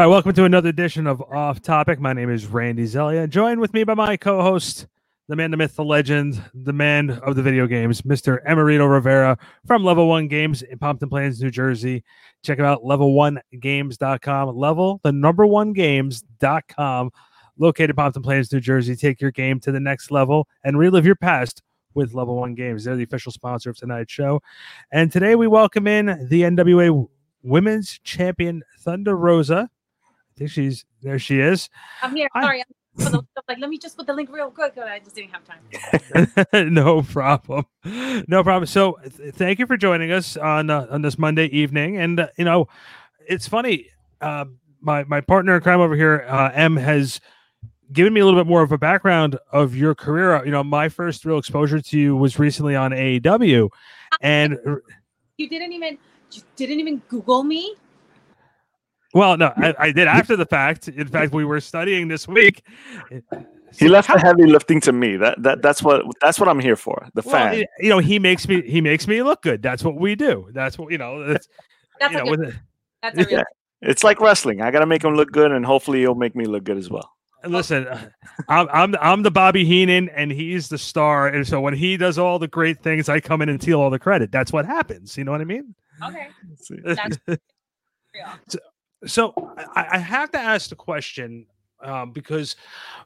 All right, welcome to another edition of Off Topic. My name is Randy Zelia, joined with me by my co-host, the man, the myth, the legend, the man of the video games, Mr. Emerito Rivera from Level One Games in Pompton Plains, New Jersey. Check him out, level1games.com. Level the number one games.com, located Pompton Plains, New Jersey. Take your game to the next level and relive your past with Level One Games. They're the official sponsor of tonight's show. And today we welcome in the NWA Women's Champion Thunder Rosa think she's there. She is. I'm here. Sorry. I'm like, let me just put the link real quick. I just didn't have time. no problem. No problem. So, th- thank you for joining us on uh, on this Monday evening. And uh, you know, it's funny. Uh, my my partner in crime over here, uh, M, has given me a little bit more of a background of your career. You know, my first real exposure to you was recently on AEW, and you didn't even you didn't even Google me. Well, no, I, I, did after the fact. In fact, we were studying this week. He left the heavy lifting to me. That that that's what that's what I'm here for. The well, fan. You know, he makes me he makes me look good. That's what we do. That's what you know. That's, that's, you know, good, that's a real. Yeah. It's like wrestling. I got to make him look good, and hopefully, he'll make me look good as well. Listen, uh, I'm I'm I'm the Bobby Heenan, and he's the star. And so when he does all the great things, I come in and steal all the credit. That's what happens. You know what I mean? Okay. That's so, so I, I have to ask the question um, because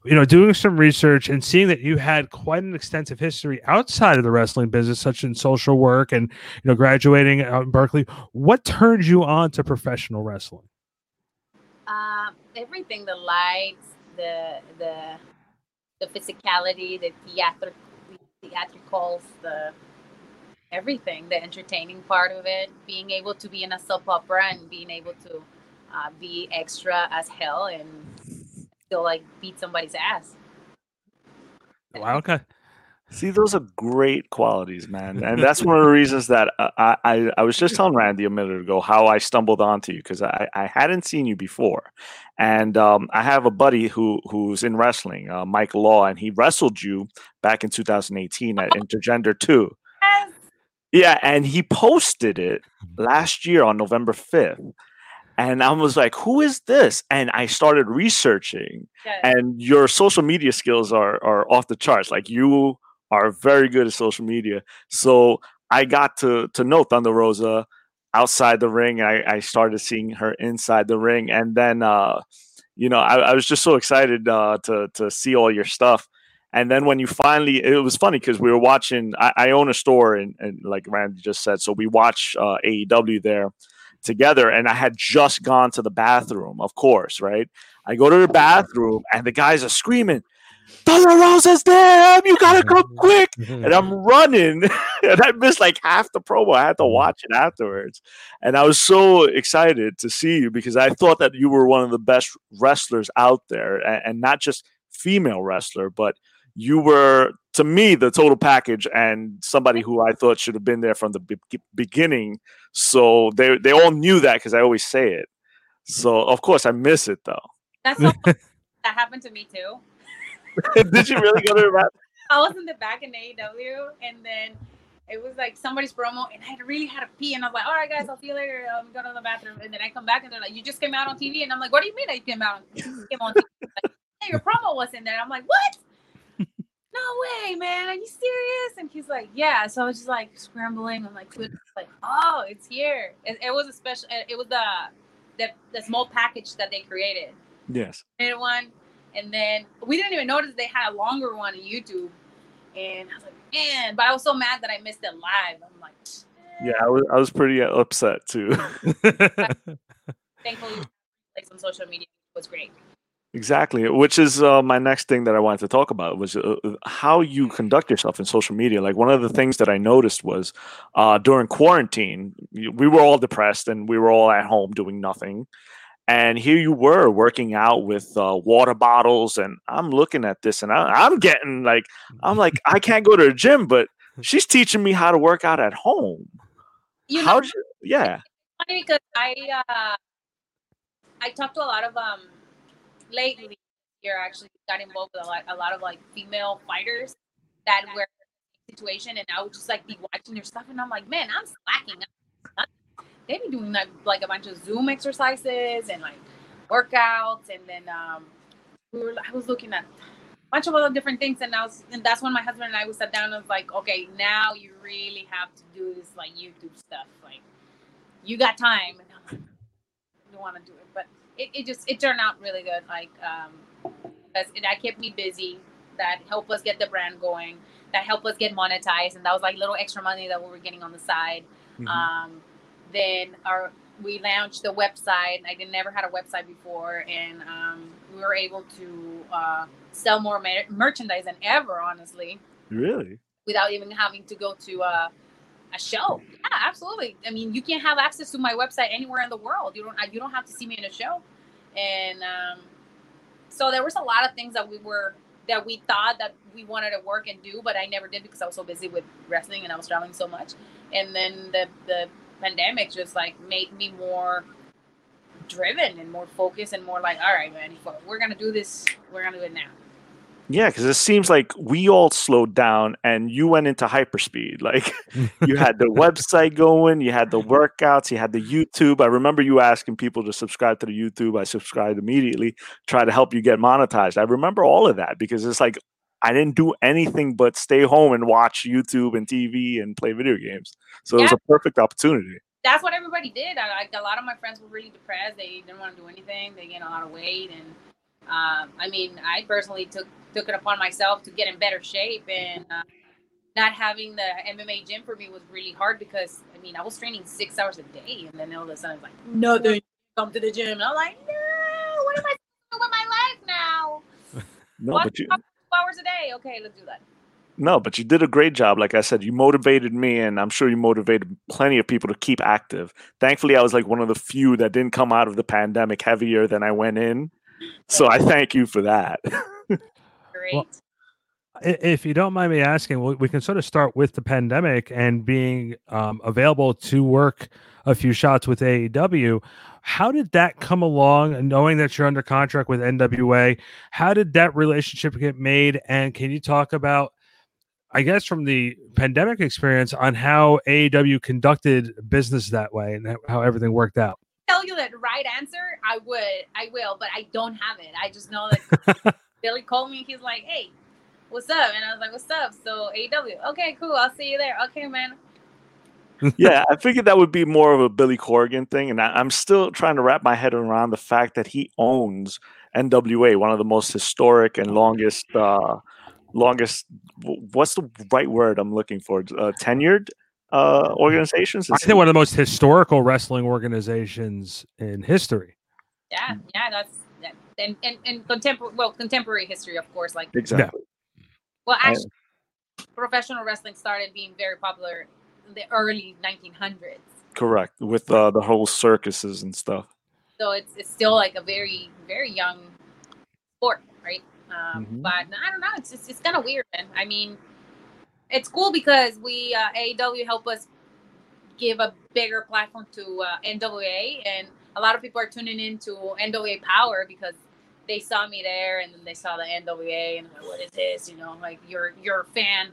you know doing some research and seeing that you had quite an extensive history outside of the wrestling business such in social work and you know graduating out in berkeley what turned you on to professional wrestling? Uh, everything the lights the the the physicality the theatric theatricals the everything the entertaining part of it being able to be in a soap opera and being able to uh, be extra as hell and still like beat somebody's ass. Wow. Okay. See, those are great qualities, man, and that's one of the reasons that uh, I, I, I was just telling Randy a minute ago how I stumbled onto you because I, I hadn't seen you before, and um, I have a buddy who who's in wrestling, uh, Mike Law, and he wrestled you back in 2018 at Intergender Two. Yes. Yeah, and he posted it last year on November 5th and I was like, "Who is this?" And I started researching, and your social media skills are are off the charts. Like you are very good at social media, so I got to to know Thunder Rosa outside the ring. I, I started seeing her inside the ring, and then uh, you know I, I was just so excited uh, to to see all your stuff. And then when you finally, it was funny because we were watching. I, I, own a store, and, and like Randy just said, so we watch uh, AEW there together and I had just gone to the bathroom, of course, right? I go to the bathroom and the guys are screaming, Thunder Rosa's there, you gotta come quick. And I'm running and I missed like half the promo. I had to mm-hmm. watch it afterwards. And I was so excited to see you because I thought that you were one of the best wrestlers out there and, and not just female wrestler, but you were to me the total package and somebody who I thought should have been there from the be- beginning. So they they all knew that because I always say it. So of course I miss it though. That's so that happened to me too. Did you really go to the I was in the back in AEW and then it was like somebody's promo and I really had to pee and I was like, all right guys, I'll see you later. I'm going to the bathroom. And then I come back and they're like, you just came out on TV. And I'm like, what do you mean I came out on, came on TV? Like, hey, your promo was in there. I'm like, what? No way, man. Are you serious? And he's like, yeah. So I was just like scrambling. I'm like, like, oh, it's here. It, it was a special. It was the, the the small package that they created. Yes. And one, and then we didn't even notice they had a longer one on YouTube. And I was like, man, but I was so mad that I missed it live. I'm like, eh. yeah, I was I was pretty upset too. Thankfully, like on social media was great. Exactly, which is uh, my next thing that I wanted to talk about was uh, uh, how you conduct yourself in social media. Like one of the things that I noticed was uh, during quarantine, we were all depressed and we were all at home doing nothing. And here you were working out with uh, water bottles, and I'm looking at this, and I, am getting like, I'm like, I can't go to the gym, but she's teaching me how to work out at home. You know, you, yeah. Funny because I uh, I talked to a lot of um lately here actually got involved with a lot, a lot of like female fighters that were situation and I would just like be watching their stuff and I'm like, man, I'm slacking. They be doing like like a bunch of Zoom exercises and like workouts, and then um, we were. I was looking at a bunch of other different things, and I was, and that's when my husband and I was sat down and was like, okay, now you really have to do this like YouTube stuff. Like, you got time, and I'm like, I don't want to do it, but it, it just it turned out really good. Like, um, that kept me busy. That helped us get the brand going. That helped us get monetized, and that was like little extra money that we were getting on the side. Mhm. Um, then our we launched the website. I did never had a website before, and um, we were able to uh, sell more mer- merchandise than ever, honestly, really? without even having to go to uh, a show. Yeah, absolutely. I mean, you can't have access to my website anywhere in the world. You don't you don't have to see me in a show, and um, so there was a lot of things that we were that we thought that we wanted to work and do, but I never did because I was so busy with wrestling and I was traveling so much. And then the the pandemic just like made me more driven and more focused and more like, all right, man, we're gonna do this, we're gonna do it now. Yeah, because it seems like we all slowed down and you went into hyperspeed. Like you had the website going, you had the workouts, you had the YouTube. I remember you asking people to subscribe to the YouTube. I subscribed immediately, try to help you get monetized. I remember all of that because it's like I didn't do anything but stay home and watch YouTube and TV and play video games. So it was a perfect opportunity. That's what everybody did. I, like a lot of my friends were really depressed. They didn't want to do anything. They gained a lot of weight, and um, I mean, I personally took took it upon myself to get in better shape and. Uh, not having the MMA gym for me was really hard because I mean I was training six hours a day and then all of a sudden it's like nothing come to the gym and I'm like no what am I doing with my life now No, What? but you two hours a day okay let's do that no, but you did a great job. Like I said, you motivated me, and I'm sure you motivated plenty of people to keep active. Thankfully, I was like one of the few that didn't come out of the pandemic heavier than I went in. So I thank you for that. great I- If you don't mind me asking, we we can sort of start with the pandemic and being um, available to work a few shots with AEW. How did that come along? And knowing that you're under contract with NWA, how did that relationship get made? And can you talk about, I guess, from the pandemic experience on how AEW conducted business that way and how- how everything worked out? Tell you the right answer I would I will but I don't have it. I just know that Billy called me he's like hey what's up? And I was like what's up? So AW, okay cool I'll see you there. Okay man. Yeah, I figured that would be more of a Billy Corgan thing, and I, I'm still trying to wrap my head around the fact that he owns NWA, one of the most historic and longest, uh, longest. What's the right word I'm looking for? Uh, tenured uh, organizations. I think one of the most historical wrestling organizations in history. yeah yeah that's that and and, and contemporary well contemporary history of course like exactly. well I- actually professional wrestling started being very popular in the early 1900s Correct. With uh, the whole circuses and stuff. so it's it's still like a very very young sport, right? Um, Mhm. But I don't know, it's just, it's kind of weird, man. I mean, it's cool because we uh, AEW help us give a bigger platform to uh, NWA, and a lot of people are tuning in to NWA Power because they saw me there, and then they saw the NWA, and like, what is this? You know, like you're a fan,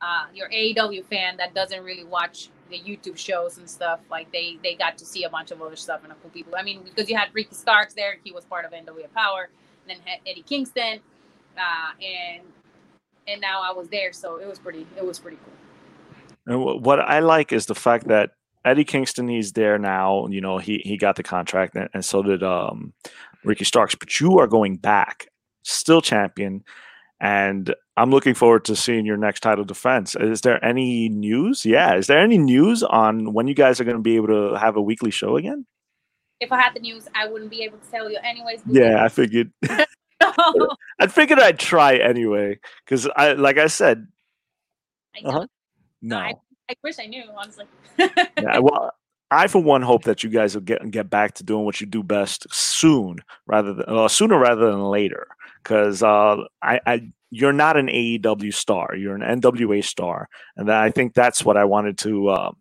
uh, you're AEW fan that doesn't really watch the YouTube shows and stuff. Like they they got to see a bunch of other stuff and a cool people. I mean, because you had Ricky Starks there, he was part of NWA Power, and then had Eddie Kingston, uh, and and now I was there, so it was pretty it was pretty cool. And what I like is the fact that Eddie Kingston, he's there now. You know, he he got the contract, and, and so did um, Ricky Starks. But you are going back, still champion, and I'm looking forward to seeing your next title defense. Is there any news? Yeah, is there any news on when you guys are going to be able to have a weekly show again? If I had the news, I wouldn't be able to tell you, anyways. Yeah, I figured. I figured I'd try anyway because I, like I said, I. Uh-huh. no. I, I wish I knew, honestly. yeah, well, I for one hope that you guys will get get back to doing what you do best soon, rather than uh, sooner rather than later. Because uh, I, I, you're not an AEW star, you're an NWA star, and I think that's what I wanted to uh,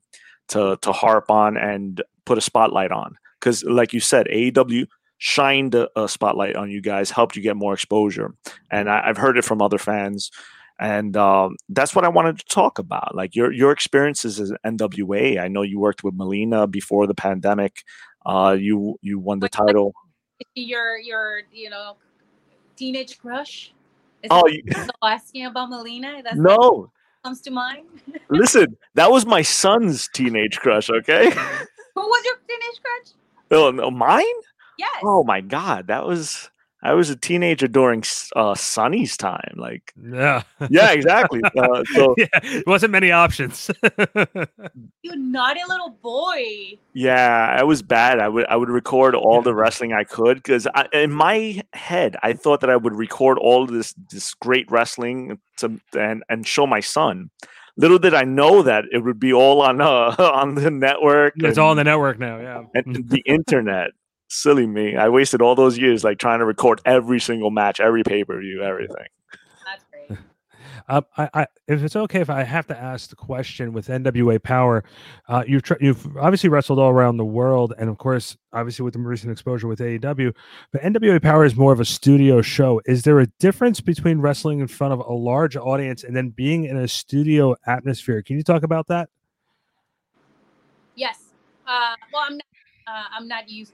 to to harp on and put a spotlight on. Because, like you said, AEW shined a, a spotlight on you guys, helped you get more exposure, and I, I've heard it from other fans and um, that's what I wanted to talk about. Like your your experiences as NWA. I know you worked with Melina before the pandemic. Uh, you you won the title. Your your you know teenage crush? Is Oh, that you- what asking about Melina? That's what no. comes to mind. Listen, that was my son's teenage crush. Okay. Who was your teenage crush? Oh, no, mine? Yes. Oh my god, that was I was a teenager during S- uh, Sunny's time. Like, Yeah. yeah, exactly. Uh, so yeah. It wasn't many options. You naughty little boy. yeah, I was bad. I would I would record all the wrestling I could because in my head I thought that I would record all this this great wrestling to and and show my son. Little did I know that it would be all on uh, on the network. it's all on the network now. Yeah. and the internet. Silly me. I wasted all those years like trying to record every single match, every pay per view, everything. That's great. Um, I, I, if it's okay, if I have to ask the question with NWA Power, uh, you've tr- you've obviously wrestled all around the world, and of course, obviously with the recent exposure with AEW, but NWA Power is more of a studio show. Is there a difference between wrestling in front of a large audience and then being in a studio atmosphere? Can you talk about that? Yes. Uh, well, I'm not. Uh, I'm not used.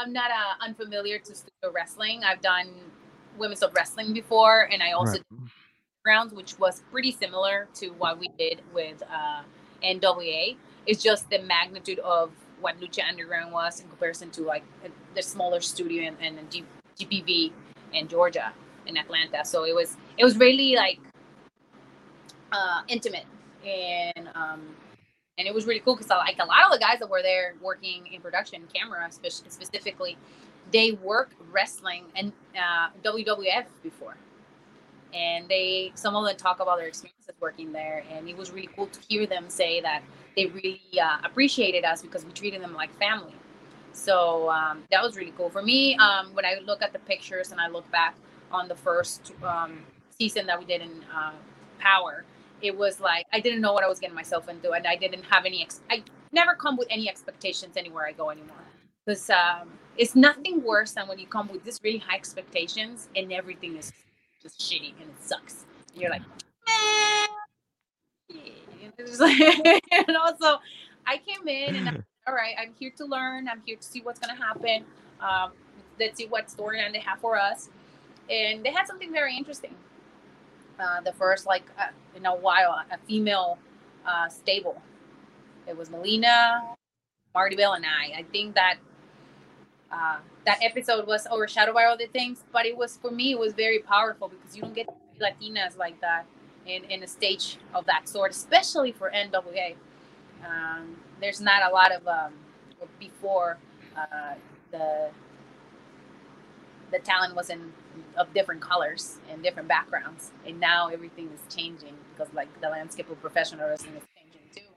I'm not uh, unfamiliar to studio wrestling. I've done women's of wrestling before, and I also Right. did grounds, which was pretty similar to what we did with uh, NWA. It's just the magnitude of what Lucha Underground was in comparison to like the smaller studio and, and G- GPB in Georgia in Atlanta. So it was it was really like uh, intimate and um, and it was really cool because like a lot of the guys that were there working in production, camera spe- specifically, they worked wrestling and uh, WWF before, and they some of them talk about their experiences working there, and it was really cool to hear them say that they really uh, appreciated us because we treated them like family. So um, that was really cool for me. Um, when I look at the pictures and I look back on the first um, season that we did in uh, Power, it was like I didn't know what I was getting myself into, and I didn't have any. Ex- I never come with any expectations anywhere I go anymore, because um, it's nothing worse than when you come with this really high expectations and everything is just shitty and it sucks. And you're like, eh, yeah. It's like- and also, I came in and I, all right, I'm here to learn. I'm here to see what's gonna happen. Um, let's see what storyline they have for us, and they had something very interesting uh, the first like uh, in a while a female uh, stable. It was Melina, Marti Belle, and I. I think that uh, that episode was overshadowed by other things, but it was for me it was very powerful because you don't get Latinas like that in, in a stage of that sort, especially for NWA. Um, there's not a lot of um, before uh, the the talent was in of different colors and different backgrounds. And now everything is changing because like the landscape of professional wrestling is changing too.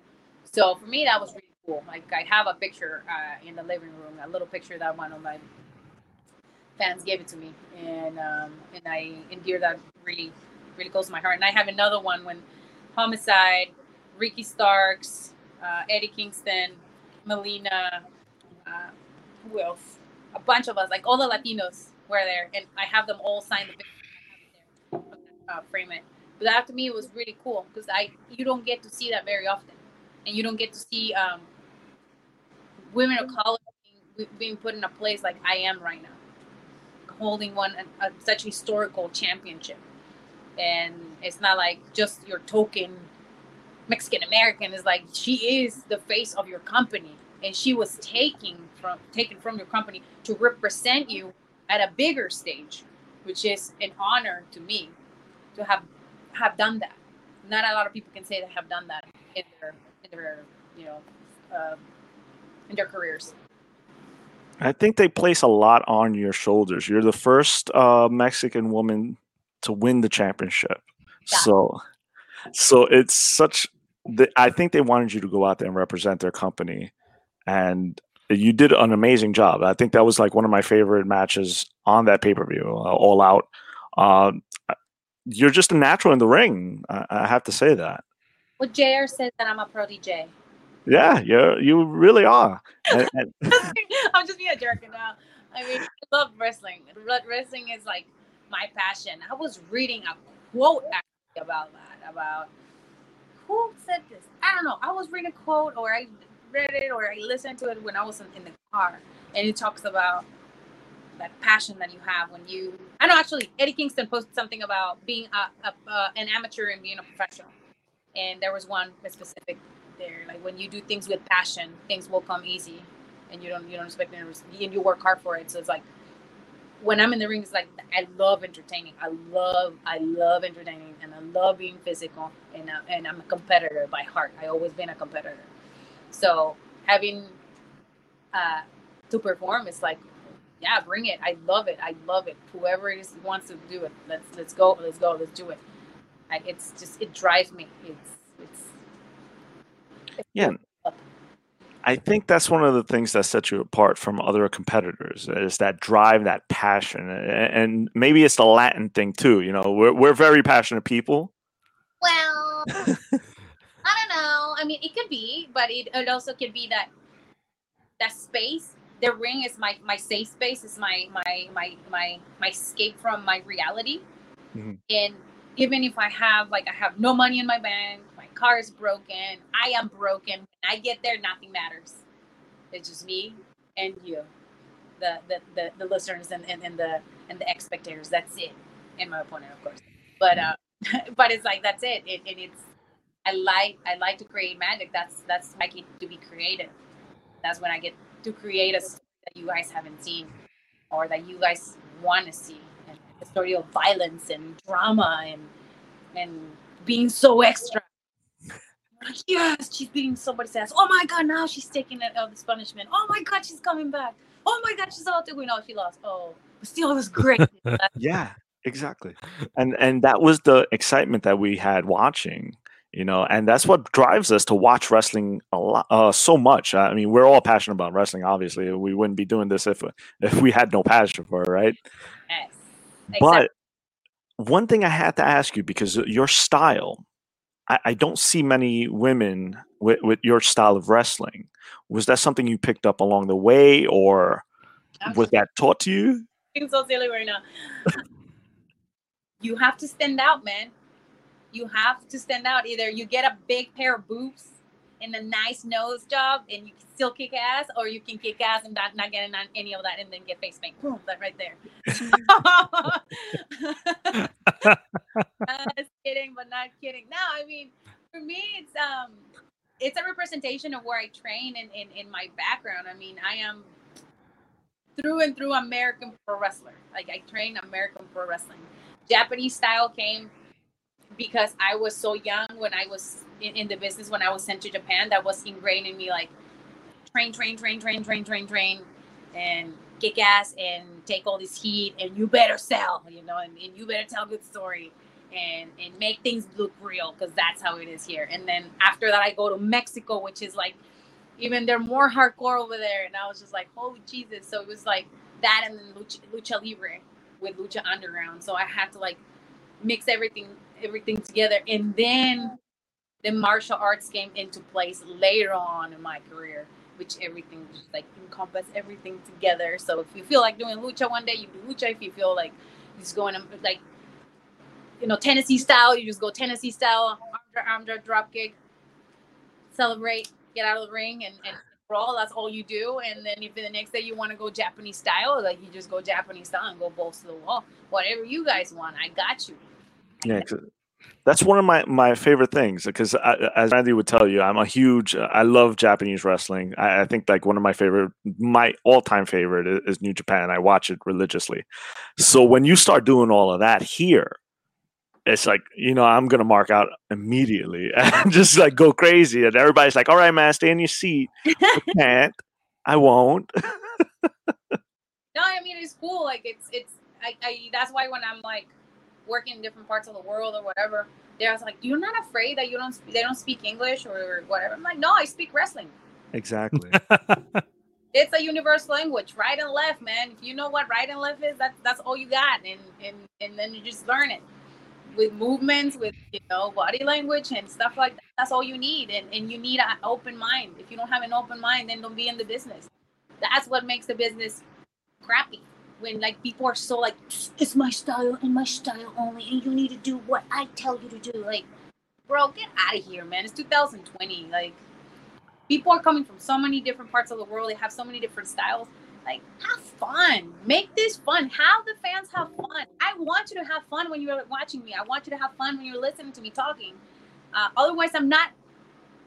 So for me that was really cool. Like i have a picture uh, in the living room a little picture that one of my fans gave it to me. And um, and i endear that really really close to my heart. And i have another one when homicide ricky starks uh, eddie kingston melina uh, who else? A bunch of us like all the latinos were there, and I have them all sign the there, uh, frame it. But that to me was really cool because I you don't get to see that very often, and you don't get to see um, women of color being, being put in a place like I am right now, holding one a, a, such historical championship, and it's not like just your token Mexican American. It's like she is the face of your company, and she was taking from taken from your company to represent you at a bigger stage, which is an honor to me to have have done that. Not a lot of people can say they have done that in their in their you know uh, in their careers. I think they place a lot on your shoulders. You're the first uh, Mexican woman to win the championship, Yeah. so so it's such. The, I think they wanted you to go out there and represent their company, and you did an amazing job. I think that was like one of my favorite matches on that pay per view, uh, All Out. Uh, you're just a natural in the ring. I, I have to say that. Well, JR says that I'm a pro DJ. Yeah, you you really are. And- and- I'm just being a jerk now. I mean, I love wrestling. Wrestling is like my passion. I was reading a quote actually about that. About who said this? I don't know. I was reading a quote, or I read it, or I listened to it when I was in, the car, and it talks about that passion that you have when you. I know actually Eddie Kingston posted something about being a, a, uh, an amateur and being a professional, and there was one specific there. Like when you do things with passion, things will come easy, and you don't you don't expect it, and you work hard for it. So it's like when I'm in the ring, it's like I love entertaining. I love I love entertaining, and I love being physical. And uh, and I'm a competitor by heart. I always been a competitor. So having uh, to perform is like, yeah, bring it. I love it. I love it. Whoever it is wants to do it, let's let's go. Let's go. Let's do it. I, it's just it drives me. It's it's, it's yeah. I think that's one of the things that sets you apart from other competitors is that drive, that passion, and maybe it's the Latin thing too. You know, we're we're very passionate people. Well, I don't know. I mean, it could be, but it, it also could be that that space. The ring is my my safe space. Is my my my my my escape from my reality. Mm-hmm. And even if I have like I have no money in my bank, my car is broken. I am broken. When I get there, nothing matters. It's just me and you, the the the, the listeners and, and, and the and the spectators. That's it, and my opponent, of course. But uh, but it's like that's it. it. And it's I like I like to create magic. That's that's I get to be creative. That's when I get to create a story that you guys haven't seen, or that you guys want to see, and a story of violence and drama and and being so extra like, yes, she's beating somebody's ass. Oh my god, now she's taking it of this punishment. Oh my god, she's coming back. Oh my god, she's out there. We know she lost. Oh, but still, it was great. yeah, exactly. And and that was the excitement that we had watching. You know, and that's what drives us to watch wrestling a lot, uh, so much. I mean, we're all passionate about wrestling. Obviously, we wouldn't be doing this if if we had no passion for it, right? Yes. But one thing I had to ask you because your style I, I don't see many women with, with your style of wrestling. Was that something you picked up along the way, or was that taught to you? So silly right now. you have to stand out, man. You have to stand out. Either you get a big pair of boobs and a nice nose job and you can still kick ass, or you can kick ass and not, not get any of that and then get face paint. Boom, that right there. uh, kidding, but not kidding. No, I mean, for me, it's um, it's a representation of where I train and in, in, in my background. I mean, I am through and through American pro wrestler. Like I train American pro wrestling. Japanese style came because I was so young when I was in, in, the business when I was sent to Japan that was ingrained in me like train, train, train, train, train, train, train, and kick ass and take all this heat and you better sell, you know, and, and you better tell a good story and and make things look real because that's how it is here. And then after that, I go to Mexico, which is like even they're more hardcore over there. And I was just like, holy Jesus! So it was like that, and then lucha, lucha libre with lucha underground. So I had to like mix everything everything together, and then the martial arts came into place later on in my career which everything just like encompass everything together. So if you feel like doing lucha one day, you do lucha. If you feel like just going um, like you know Tennessee style, you just go Tennessee style, arm, drop, drop kick, celebrate, get out of the ring, and, and brawl. That's all you do. And then if the next day you want to go Japanese style, like you just go Japanese style and go balls to the wall. Whatever you guys want, I got you. Yeah, that's one of my, my favorite things because as Randy would tell you, I'm a huge. I love Japanese wrestling. I, I think like one of my favorite, my all time favorite is, is, New Japan. I watch it religiously. So when you start doing all of that here, it's like you know I'm gonna mark out immediately and just like go crazy, and everybody's like, "All right, man, stay in your seat." I can't. I won't. no, I mean it's cool. Like it's it's. I, I that's why when I'm like working in different parts of the world or whatever, they're like, "You're not afraid that you don't they don't speak English or whatever." I'm like, "No, I speak wrestling." Exactly. it's a universal language, right and left, man. If you know what right and left is, that's that's all you got, and and and then you just learn it with movements, with you know body language and stuff like that. That's all you need, and and you need an open mind. If you don't have an open mind, then don't be in the business. That's what makes the business crappy when like people are so like it's my style and my style only and you need to do what i tell you to do. Like bro get out of here man. It's 2020 like people are coming from so many different parts of the world. They have so many different styles. Like have fun. Make this fun. Have the fans have fun. I want you to have fun when you're watching me. I want you to have fun when you're listening to me talking. Uh, otherwise i'm not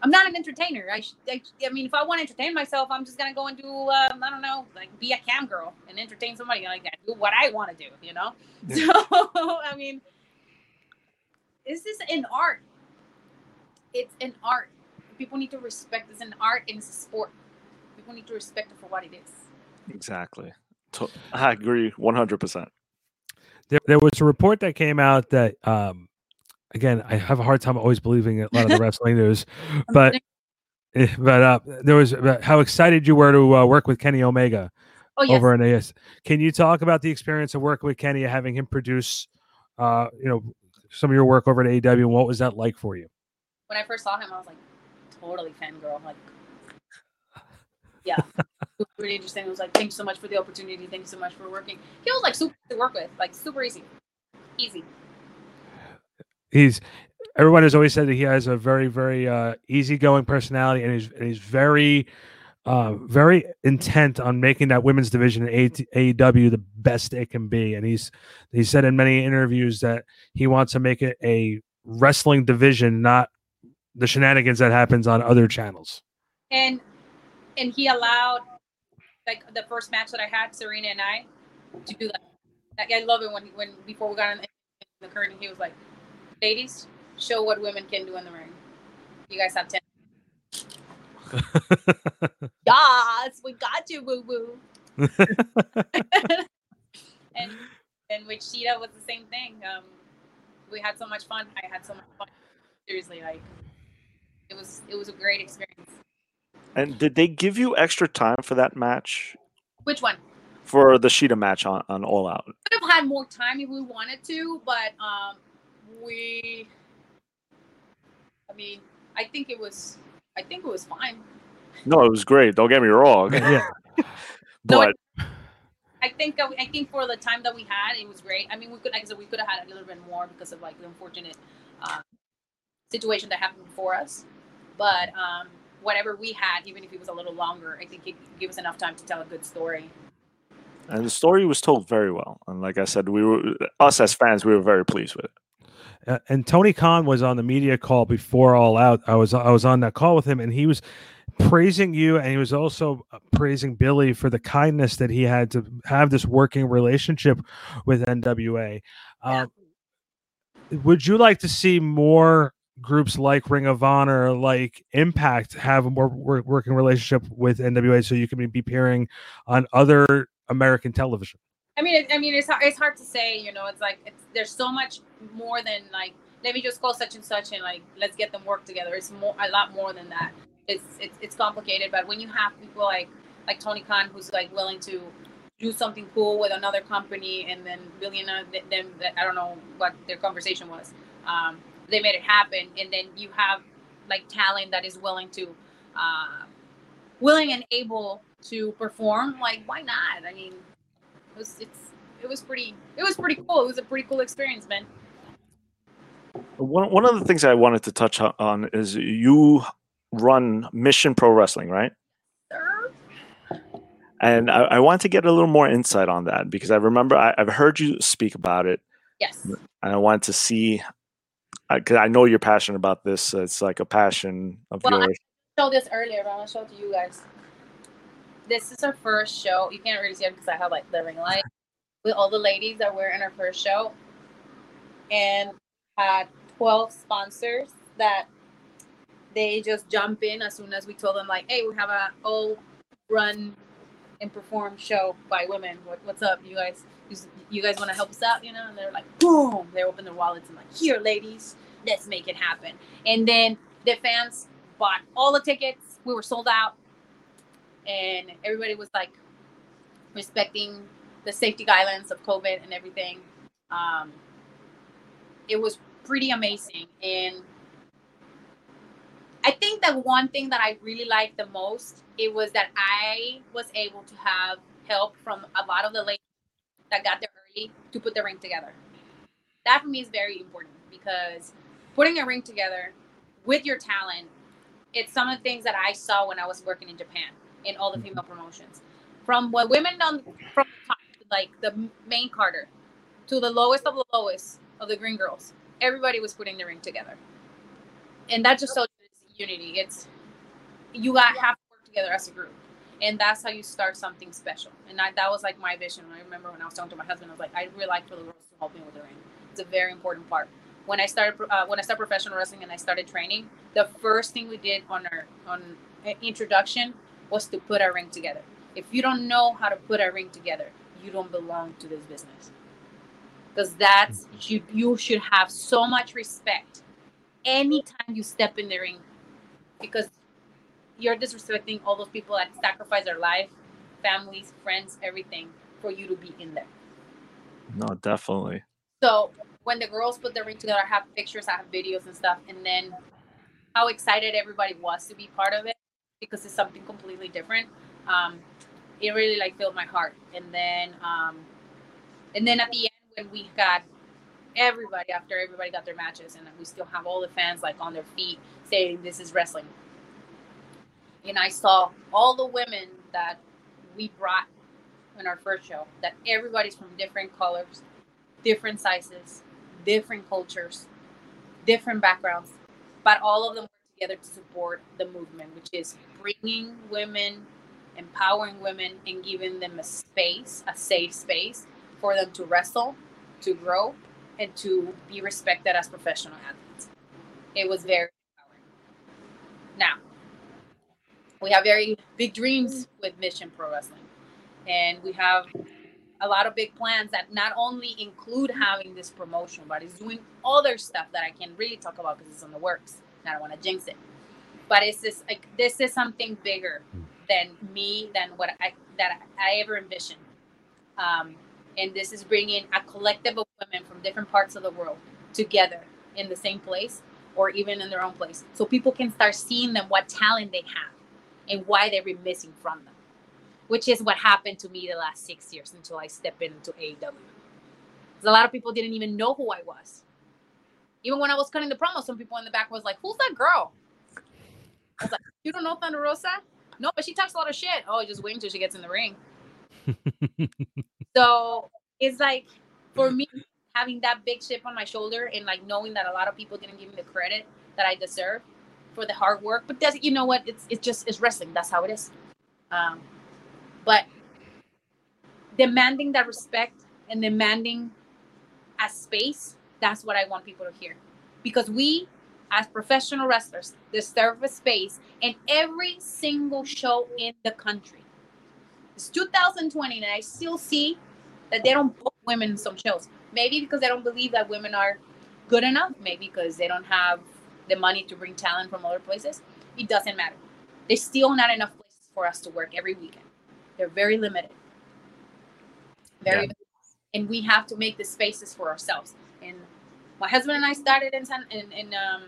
i'm not an entertainer. I, I, I mean if i want to entertain myself i'm just gonna go and do um, i don't know like be a cam girl and entertain somebody. Like that do what i want to do you know? So i mean this is an art. It's an art. People need to respect it's an art and it's a sport. People need to respect it for what it is. Exactly. I agree 100%. There, there was a report that came out that, um, again, I have a hard time always believing a lot of the wrestling news, but eh, but uh, there was how excited you were to uh, work with Kenny Omega oh, yes. over in AS. Can you talk about the experience of working with Kenny, having him produce, uh, you know, some of your work over at AEW, and what was that like for you? When I first saw him, I was like, totally fangirl, like yeah, it was really interesting. It was like, thanks so much for the opportunity. Thanks so much for working. He was like super to work with, like super easy, easy. He's everyone has always said that he has a very, very uh, easygoing personality, and he's he's very, uh, very intent on making that women's division in AEW the best it can be. And he's he said in many interviews that he wants to make it a wrestling division, not the shenanigans that happens on other channels. And and he allowed like the first match that I had, Serena and I, to do that. I love it when when before we got in the curtain, he was like, "Ladies, show what women can do in the ring. You guys have ten. yes, we got you, woo woo. and and with Shida was the same thing. Um, we had so much fun. I had so much fun. Seriously, like it was it was a great experience. And did they give you extra time for that match? Which one? For the Shida match on, on All Out. Could have had more time if we wanted to, but um, we. I mean, I think it was. I think it was fine. No, it was great. Don't get me wrong. yeah. but. No, I think I think for the time that we had, it was great. I mean, we could, like I said, we could have had a little bit more because of like the unfortunate uh, situation that happened before us. But um, whatever we had, even if it was a little longer, I think it gave us enough time to tell a good story. And the story was told very well. And like I said, we were us as fans, we were very pleased with it. Uh, and Tony Khan was on the media call before All Out. I was I was on that call with him, and he was praising you, and he was also uh, praising Billy for the kindness that he had to have this working relationship with NWA. Yeah. Um, would you like to see more groups like Ring of Honor, like Impact, have a more working relationship with NWA, so you can be appearing on other American television. I mean, I mean, it's it's hard to say. You know, it's like it's, there's so much more than like let me just call such and such and like let's get them work together. It's more a lot more than that. It's it's it's complicated, but when you have people like like Tony Khan who's like willing to do something cool with another company and then billionaire them I don't know what their conversation was. Um, they made it happen and then you have like talent that is willing to uh, willing and able to perform like why not i mean it was it's it was pretty it was pretty cool it was a pretty cool experience man one, one of the things i wanted to touch on is you run mission pro wrestling right sure. and I, I want to get a little more insight on that because i remember I, i've heard you speak about it yes and i wanted to see because I, I, know you're passionate about this. it's like a passion of well, yours. I showed this earlier, but I'm gonna show it to you guys. This is our first show. You can't really see it because I have like the ring light with all the ladies that were in our first show, and had 12 sponsors that they just jump in as soon as we told them like, hey, we have a all run and perform show by women. What, what's up, you guys? you guys want to help us out, you know? And they're like, boom, they open their wallets and like, here, ladies, let's make it happen. And then the fans bought all the tickets. We were sold out, and everybody was like respecting the safety guidelines of COVID and everything. Um, it was pretty amazing, and I think that one thing that I really liked the most it was that I was able to have help from a lot of the ladies that got there early to put the ring together. That for me is very important because putting a ring together with your talent, it's some of the things that I saw when I was working in Japan in all the female promotions. from what women on from the top, like the main Carter, to the lowest of the lowest of the Green Girls. Everybody was putting the ring together, and that just shows unity. It's you got have to work together as a group, and that's how you start something special. And I, that was like my vision. I remember when I was talking to my husband, I was like, I really like for the girls to help me with the ring. It's a very important part. When I started uh, when I started professional wrestling and I started training, the first thing we did on our on introduction was to put our ring together. If you don't know how to put a ring together, you don't belong to this business. Because that's hmm. you you should have so much respect anytime you step in the ring because you're disrespecting all those people that sacrifice their life, families, friends, everything for you to be in there. No, definitely. So when the girls put the ring together, I have pictures, I have videos and stuff, and then how excited everybody was to be part of it because it's something completely different. Um, it really like filled my heart. And then, um, and then at the end when we got everybody after everybody got their matches, and we still have all the fans like on their feet saying this is wrestling. And I saw all the women that we brought in our first show. That everybody's from different colors, different sizes, different cultures, different backgrounds, but all of them together to support the movement, which is bringing women, empowering women, and giving them a space, a safe space for them to wrestle, to grow, and to be respected as professional athletes. It was very empowering. Now, we have very big dreams with Mission Pro Wrestling, and we have a lot of big plans that not only include having this promotion, but is doing other stuff that I can really talk about because it's in the works. I don't want to jinx it, but it's just like this is something bigger than me, than what I that I ever envisioned. Um, and this is bringing a collective of women from different parts of the world together in the same place or even in their own place, so people can start seeing them what talent they have and why they're missing from them, which is what happened to me the last six years until I stepped into AEW. Because a lot of people didn't even know who I was even when I was cutting the promo, some people in the back was like, "Who's that girl?" I was like, "You don't know Thunder Rosa? No, but she talks a lot of shit. Oh, just wait until she gets in the ring." so it's like for me having that big chip on my shoulder and like knowing that a lot of people didn't give me the credit that I deserve for the hard work. But does you know what? It's it's just it's wrestling. That's how it is. Um, but demanding that respect and demanding a space that's what I want people to hear. Because we, as professional wrestlers, deserve a space in every single show in the country. It's 2020, and I still see that they don't book women in some shows. Maybe because they don't believe that women are good enough, maybe because they don't have the money to bring talent from other places. It doesn't matter. There's still not enough places for us to work every weekend. They're very limited. Very yeah. limited. And we have to make the spaces for ourselves. My husband and I started in in in, um,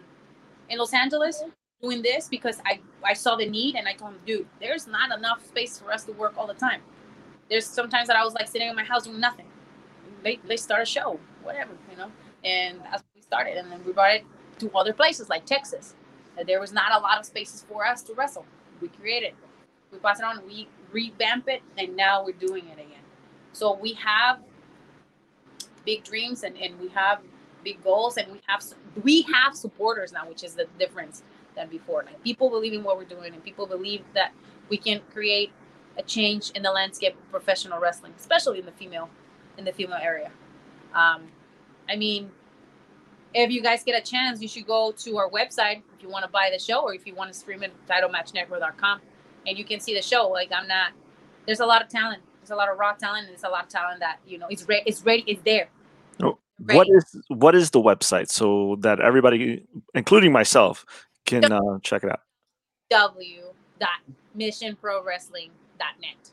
in Los Angeles doing this because I I saw the need and I told him, dude, there's not enough space for us to work all the time. There's sometimes that I was like sitting in my house doing nothing. They they start a show, whatever, you know, and that's we started, and then we brought it to other places like Texas. There was not a lot of spaces for us to wrestle. We created, we pass it on, we revamp it, and now we're doing it again. So we have big dreams and, and we have big goals and we have we have supporters now which is the difference than before. Like people believe in what we're doing and people believe that we can create a change in the landscape of professional wrestling especially in the female in the female area. Um, i mean if you guys get a chance you should go to our website if you want to buy the show or if you want to stream it titlematchnetwork.com and you can see the show. Like i'm not there's a lot of talent. There's a lot of raw talent and there's a lot of talent that you know it's ready it's ready it's there Right. What is what is the website so that everybody, including myself, can uh, check it out? w.missionprowrestling.net.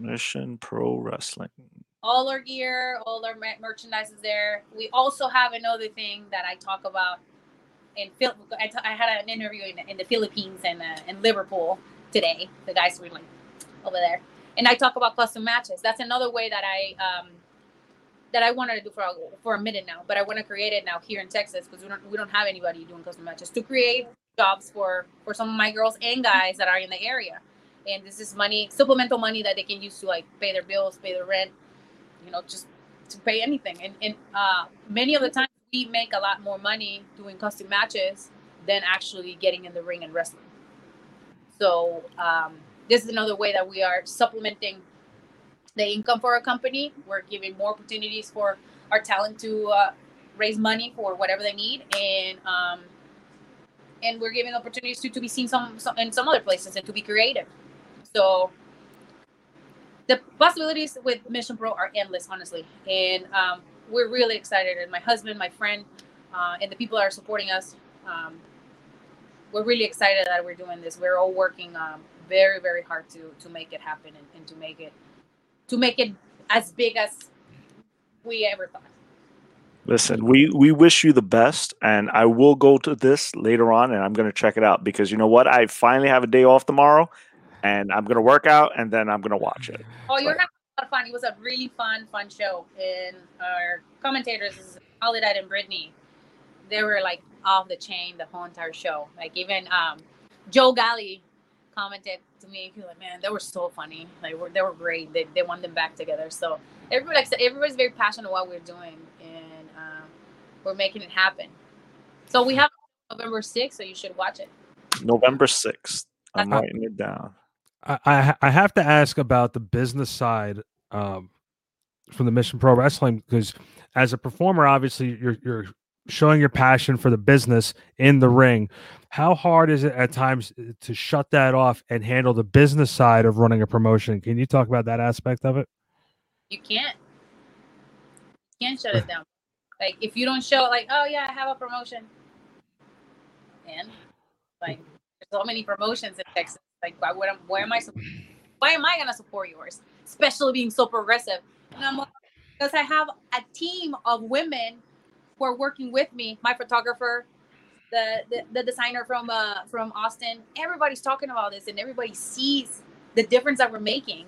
Mission Pro Wrestling. All our gear, all our merchandise is there. We also have another thing that I talk about in Phil. I, t- I had an interview in, in the Philippines and uh, in Liverpool today. The guys were like over there, and I talk about custom matches. That's another way that I um, that I wanted to do for a, for a minute now, but I want to create it now here in Texas because we don't we don't have anybody doing custom matches to create jobs for for some of my girls and guys that are in the area. and this is money, supplemental money that they can use to like pay their bills, pay their rent, you know, just to pay anything. And, and uh, many of the times we make a lot more money doing custom matches than actually getting in the ring and wrestling. So um, this is another way that we are supplementing the income for our company. We're giving more opportunities for our talent to uh, raise money for whatever they need, and um, and we're giving opportunities to, to be seen some, some in some other places and to be creative. So the possibilities with Mission Pro are endless, honestly, and um, we're really excited. And my husband, my friend, uh, and the people that are supporting us, um, we're really excited that we're doing this. We're all working um, very, very hard to to make it happen and, and to make it to make it as big as we ever thought. Listen, we we wish you the best, and I will go to this later on, and I'm going to check it out because you know what? I finally have a day off tomorrow, and I'm going to work out, and then I'm going to watch it. Oh, you're having a lot of fun. It was a really fun, fun show, and our commentators, is Soledad and Brittany, they were like off the chain the whole entire show. Like even um, Joe Galli commented to me, he was like, "Man, they were so funny. Like they were great. They they won them back together." So everybody, like, everybody's very passionate about what we're doing, and um, we're making it happen. So we have November sixth, so you should watch it. November sixth. I'm writing it down. I I have to ask about the business side um, from the Mission Pro Wrestling because as a performer, obviously you're you're showing your passion for the business in the ring. How hard is it at times uh, to shut that off and handle the business side of running a promotion? Can you talk about that aspect of it? You can't. You can't shut it down. Like if you don't show like, oh yeah, I have a promotion. And like there's so many promotions in Texas. Like why would I, where am I why am I gonna support yours? Especially being so progressive. And I'm like, because I have a team of women who are working with me, my photographer, the, the, the designer from uh from Austin. Everybody's talking about this and everybody sees the difference that we're making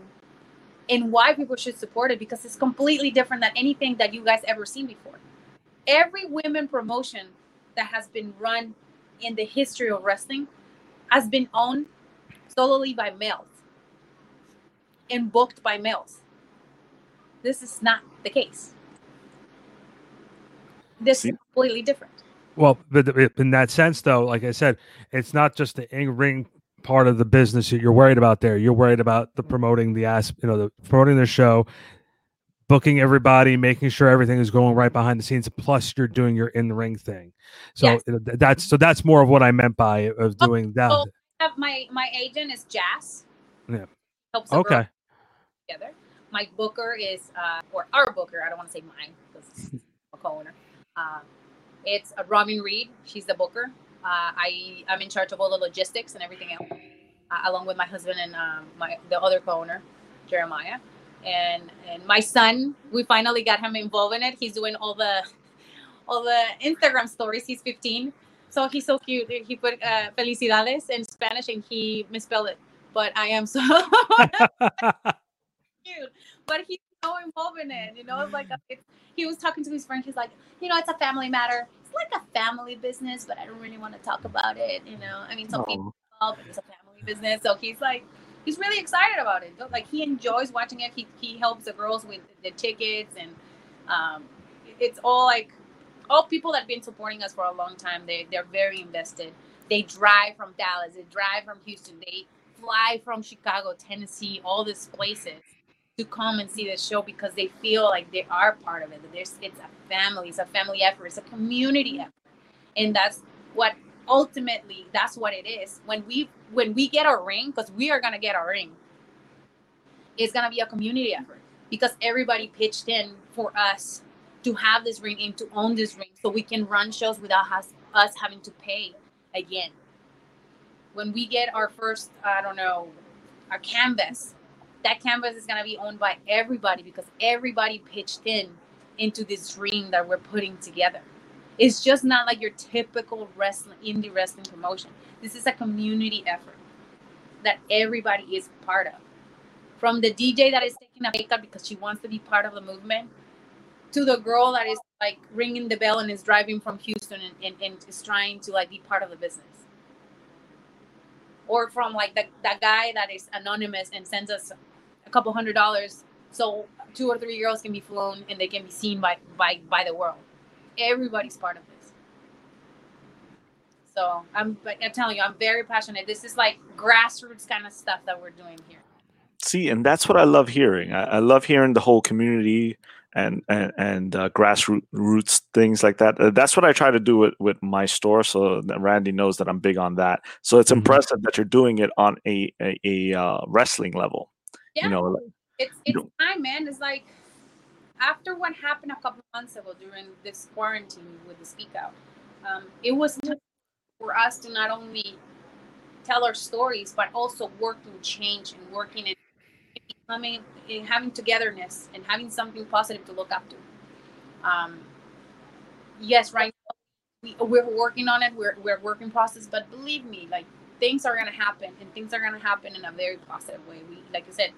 and why people should support it because it's completely different than anything that you guys ever seen before. Every women promotion that has been run in the history of wrestling has been owned solely by males and booked by males. This is not the case. This See? is completely different. Well, but in that sense, though, like I said, it's not just the in ring part of the business that you're worried about there. You're worried about the promoting the ass, you know, the promoting the show, booking everybody, making sure everything is going right behind the scenes. Plus, you're doing your in the ring thing. So yes. that's so that's more of what I meant by of oh, doing that. So have my my agent is Jazz. Yeah. Helps okay. Together. My booker is uh or our booker. I don't want to say mine because I'm a co-owner. Uh, it's uh, Robin Reed. She's the booker. Uh, I I'm in charge of all the logistics and everything else, uh, along with my husband and um, my the other co-owner, Jeremiah, and and my son. We finally got him involved in it. He's doing all the all the Instagram stories. He's 15, so he's so cute. He put uh, felicidades in Spanish and he misspelled it, but I am so cute. But he's so involved in it. You know, it's like a, it's, he was talking to his friend. He's like, you know, it's a family matter. It's like a family business, but I don't really want to talk about it. You know, I mean, some people, but it's a family business. So he's like, he's really excited about it. Like he enjoys watching it. He he helps the girls with the tickets, and um, it's all like all people that have been supporting us for a long time. They they're very invested. They drive from Dallas. They drive from Houston. They fly from Chicago, Tennessee, all these places to come and see the show because they feel like they are part of it. There's it's a family, it's a family effort, it's a community effort, and that's what ultimately that's what it is. When we when we get our ring, because we are gonna get our ring, it's gonna be a community effort because everybody pitched in for us to have this ring and to own this ring, so we can run shows without us having to pay again. When we get our first, I don't know, our canvas, that canvas is going to be owned by everybody because everybody pitched in into this dream that we're putting together. It's just not like your typical wrestling indie wrestling promotion. This is a community effort that everybody is part of. From the DJ that is taking a cut because she wants to be part of the movement, to the girl that is like ringing the bell and is driving from Houston and, and, and is trying to like be part of the business. or from like the, that guy that is anonymous and sends us a couple hundred dollars so two or three girls can be flown and they can be seen by by by the world. Everybody's part of this. So I'm I'm telling you, I'm very passionate. This is like grassroots kind of stuff that we're doing here. See, and that's what I love hearing. I, I love hearing the whole community and and, and uh, grassroots things like that. Uh, that's what I try to do with, with my store. So Randy knows that I'm big on that. So it's mm-hmm. impressive that you're doing it on a a, a uh, wrestling level. Yeah. You know, it's it's you know, time, man. It's like after what happened a couple months ago during this quarantine with the Speak Out, um, it was for us to not only tell our stories but also work through change and working in becoming in having togetherness and having something positive to look up to. Um, yes, right. We, we're working on it. We're we're working process, but believe me, like things are gonna happen, and things are gonna happen in a very positive way. We, like I said,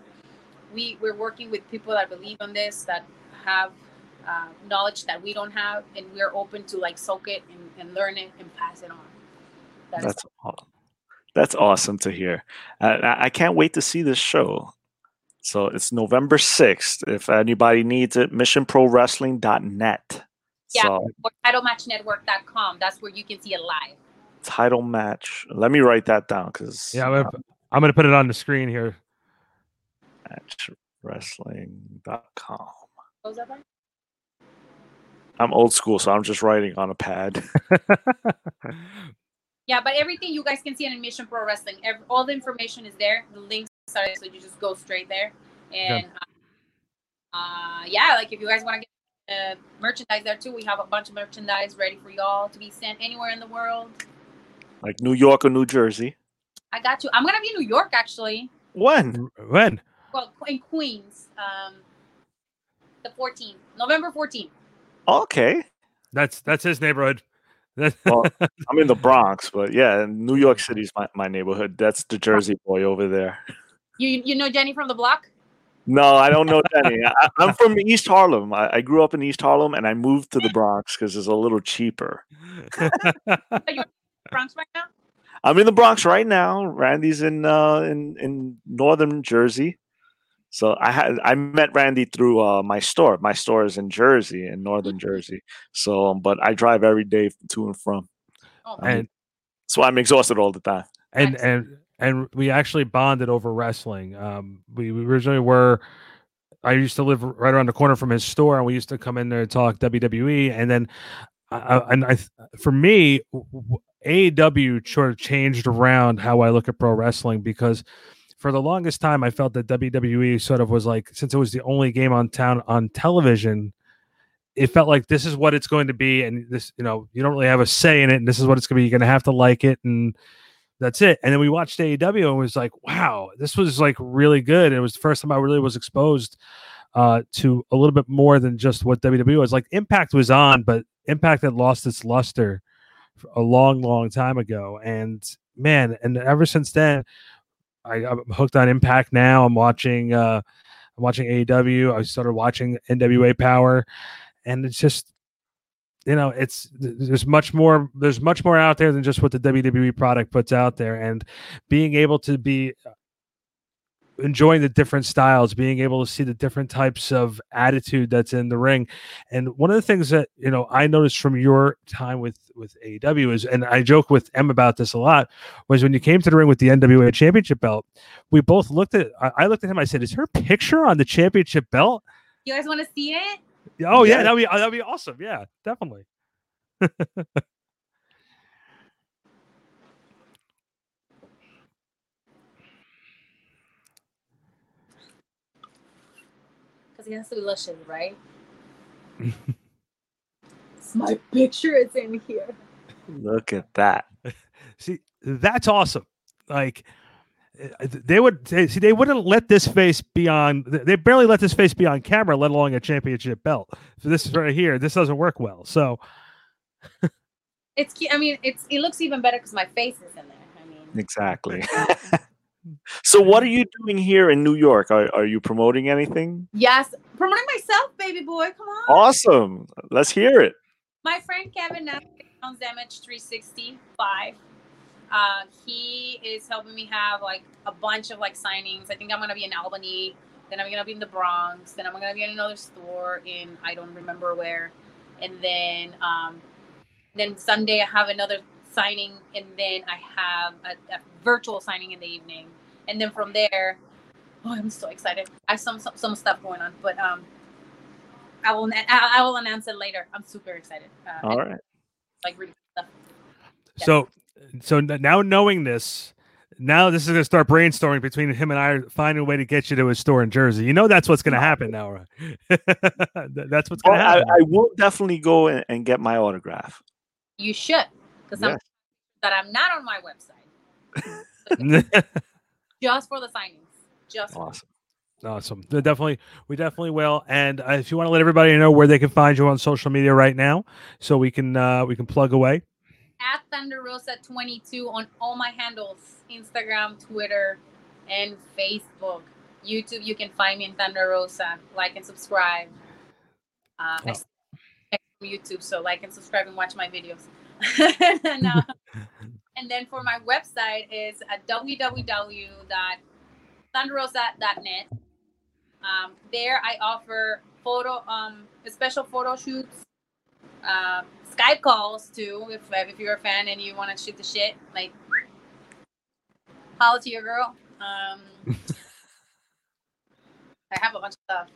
we we're working with people that believe on this, that have uh, knowledge that we don't have, and we're open to like soak it and, and learn it and pass it on. That that's awesome. That's awesome to hear. Uh, I can't wait to see this show. So it's November 6th. If anybody needs it, missionprowrestling.net. Yeah, so, or titlematchnetwork.com. That's where you can see it live. Title match. Let me write that down because yeah, I'm gonna, I'm gonna put it on the screen here. Matchwrestling.com. What that I'm old school, so I'm just writing on a pad. yeah, but everything you guys can see on Mission Pro Wrestling, every, all the information is there. The links are so you just go straight there. And uh, uh, yeah, like if you guys want to get uh, merchandise there too, we have a bunch of merchandise ready for y'all to be sent anywhere in the world. Like New York or New Jersey. I got you. I'm gonna be in New York actually. When? When? Well, in Queens, um, the 14th, November 14th. Okay. That's that's his neighborhood. well, I'm in the Bronx, but yeah, New York City's my, my neighborhood. That's the Jersey boy over there. You you know Jenny from the block? No, I don't know Jenny. I, am from East Harlem. I, I, grew up in East Harlem, and I moved to the Bronx because it's a little cheaper. Bronx right now? I'm in the Bronx right now. Randy's in uh, in in northern Jersey. So I had I met Randy through uh, my store. My store is in Jersey, in northern mm-hmm. Jersey. So, um, but I drive every day to and from. Oh, and so I'm exhausted all the time. And and and we actually bonded over wrestling. Um, we, we originally were. I used to live right around the corner from his store, and we used to come in there and talk WWE. And then, uh, and I, for me, AEW sort of changed around how I look at pro wrestling because for the longest time I felt that WWE sort of was like since it was the only game on town on television, it felt like this is what it's going to be, and this you know you don't really have a say in it, and this is what it's going to be. You're going to have to like it, and that's it. And then we watched AEW and was like, wow, this was like really good. it was the first time I really was exposed uh, to a little bit more than just what WWE was. Like Impact was on, but Impact had lost its luster a long, long time ago. And man, and ever since then, I, am hooked on Impact now. I'm watching uh I'm watching AEW. I started watching NWA Power, and it's just you know it's there's much more there's much more out there than just what the WWE product puts out there and being able to be enjoying the different styles being able to see the different types of attitude that's in the ring and one of the things that you know I noticed from your time with with AEW is and I joke with M about this a lot was when you came to the ring with the NWA championship belt we both looked at I, I looked at him I said is her picture on the championship belt you guys want to see it Oh yeah, yeah that'd be that'd be awesome. Yeah, definitely. Because he has to be luscious, right? it's my picture. It's in here. Look at that. See, that's awesome. Like uh, they would see they wouldn't let this face be on they barely let this face be on camera let alone a championship belt so this is right here this doesn't work well so it's i mean it's it looks even better because my face is in there i mean exactly so what are you doing here in new york? Are, are you promoting anything? Yes promoting myself baby boy come on. Awesome. Let's hear it. My friend kevin owns damage 365 Uh, he is helping me have like a bunch of like signings. I think I'm gonna be in Albany, then I'm gonna be in the Bronx, then I'm gonna be in another store in I don't remember where, and then um, then Sunday I have another signing, and then I have a, a virtual signing in the evening, and then from there, oh, I'm so excited. I have some some, some stuff going on, but um, I will I, I will announce it later. I'm super excited. Uh, All right. Like really stuff. Yeah. So so now knowing this, now this is going to start brainstorming between him and I, finding a way to get you to his store in Jersey. You know that's what's going to happen now, right? that's what's going to happen. I, I, will definitely go and, and, get my autograph. You should, because yes. I'm that I'm not on my website. just for the signings. Just awesome. Awesome. Definitely, we definitely will. And uh, if you want to let everybody know where they can find you on social media right now, so we can uh, we can plug away at Thunder Rosa 22 on all my handles Instagram, Twitter, and Facebook. YouTube, you can find me in Thunder Rosa. Like and subscribe. Uh, oh. I YouTube, so like and subscribe and watch my videos. and, uh, and, then for my website is at www.thunderrosa.net. Um, there I offer photo, um, special photo shoots, uh, Skype calls too. If if you're a fan and you want to shoot the shit, like holla to your girl. Um, I have a bunch of stuff.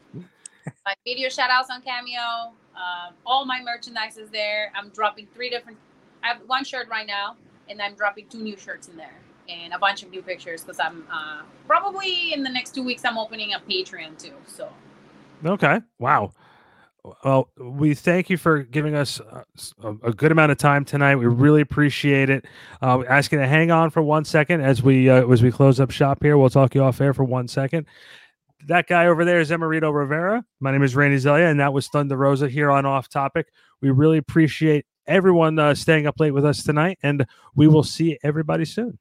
My video shout outs on Cameo. Um, all my merchandise is there. I'm dropping three different. I have one shirt right now, and I'm dropping two new shirts in there and a bunch of new pictures because I'm uh, probably in the next two weeks I'm opening a Patreon too. So. Okay. Wow. Well, we thank you for giving us a, a, good amount of time tonight. We really appreciate it. Uh, ask to hang on for one second as we uh, as we close up shop here. We'll talk you off air for one second. That guy over there is Emerito Rivera. My name is Randy Zelia, and that was Thunder Rosa here on Off Topic. We really appreciate everyone uh, staying up late with us tonight, and we will see everybody soon.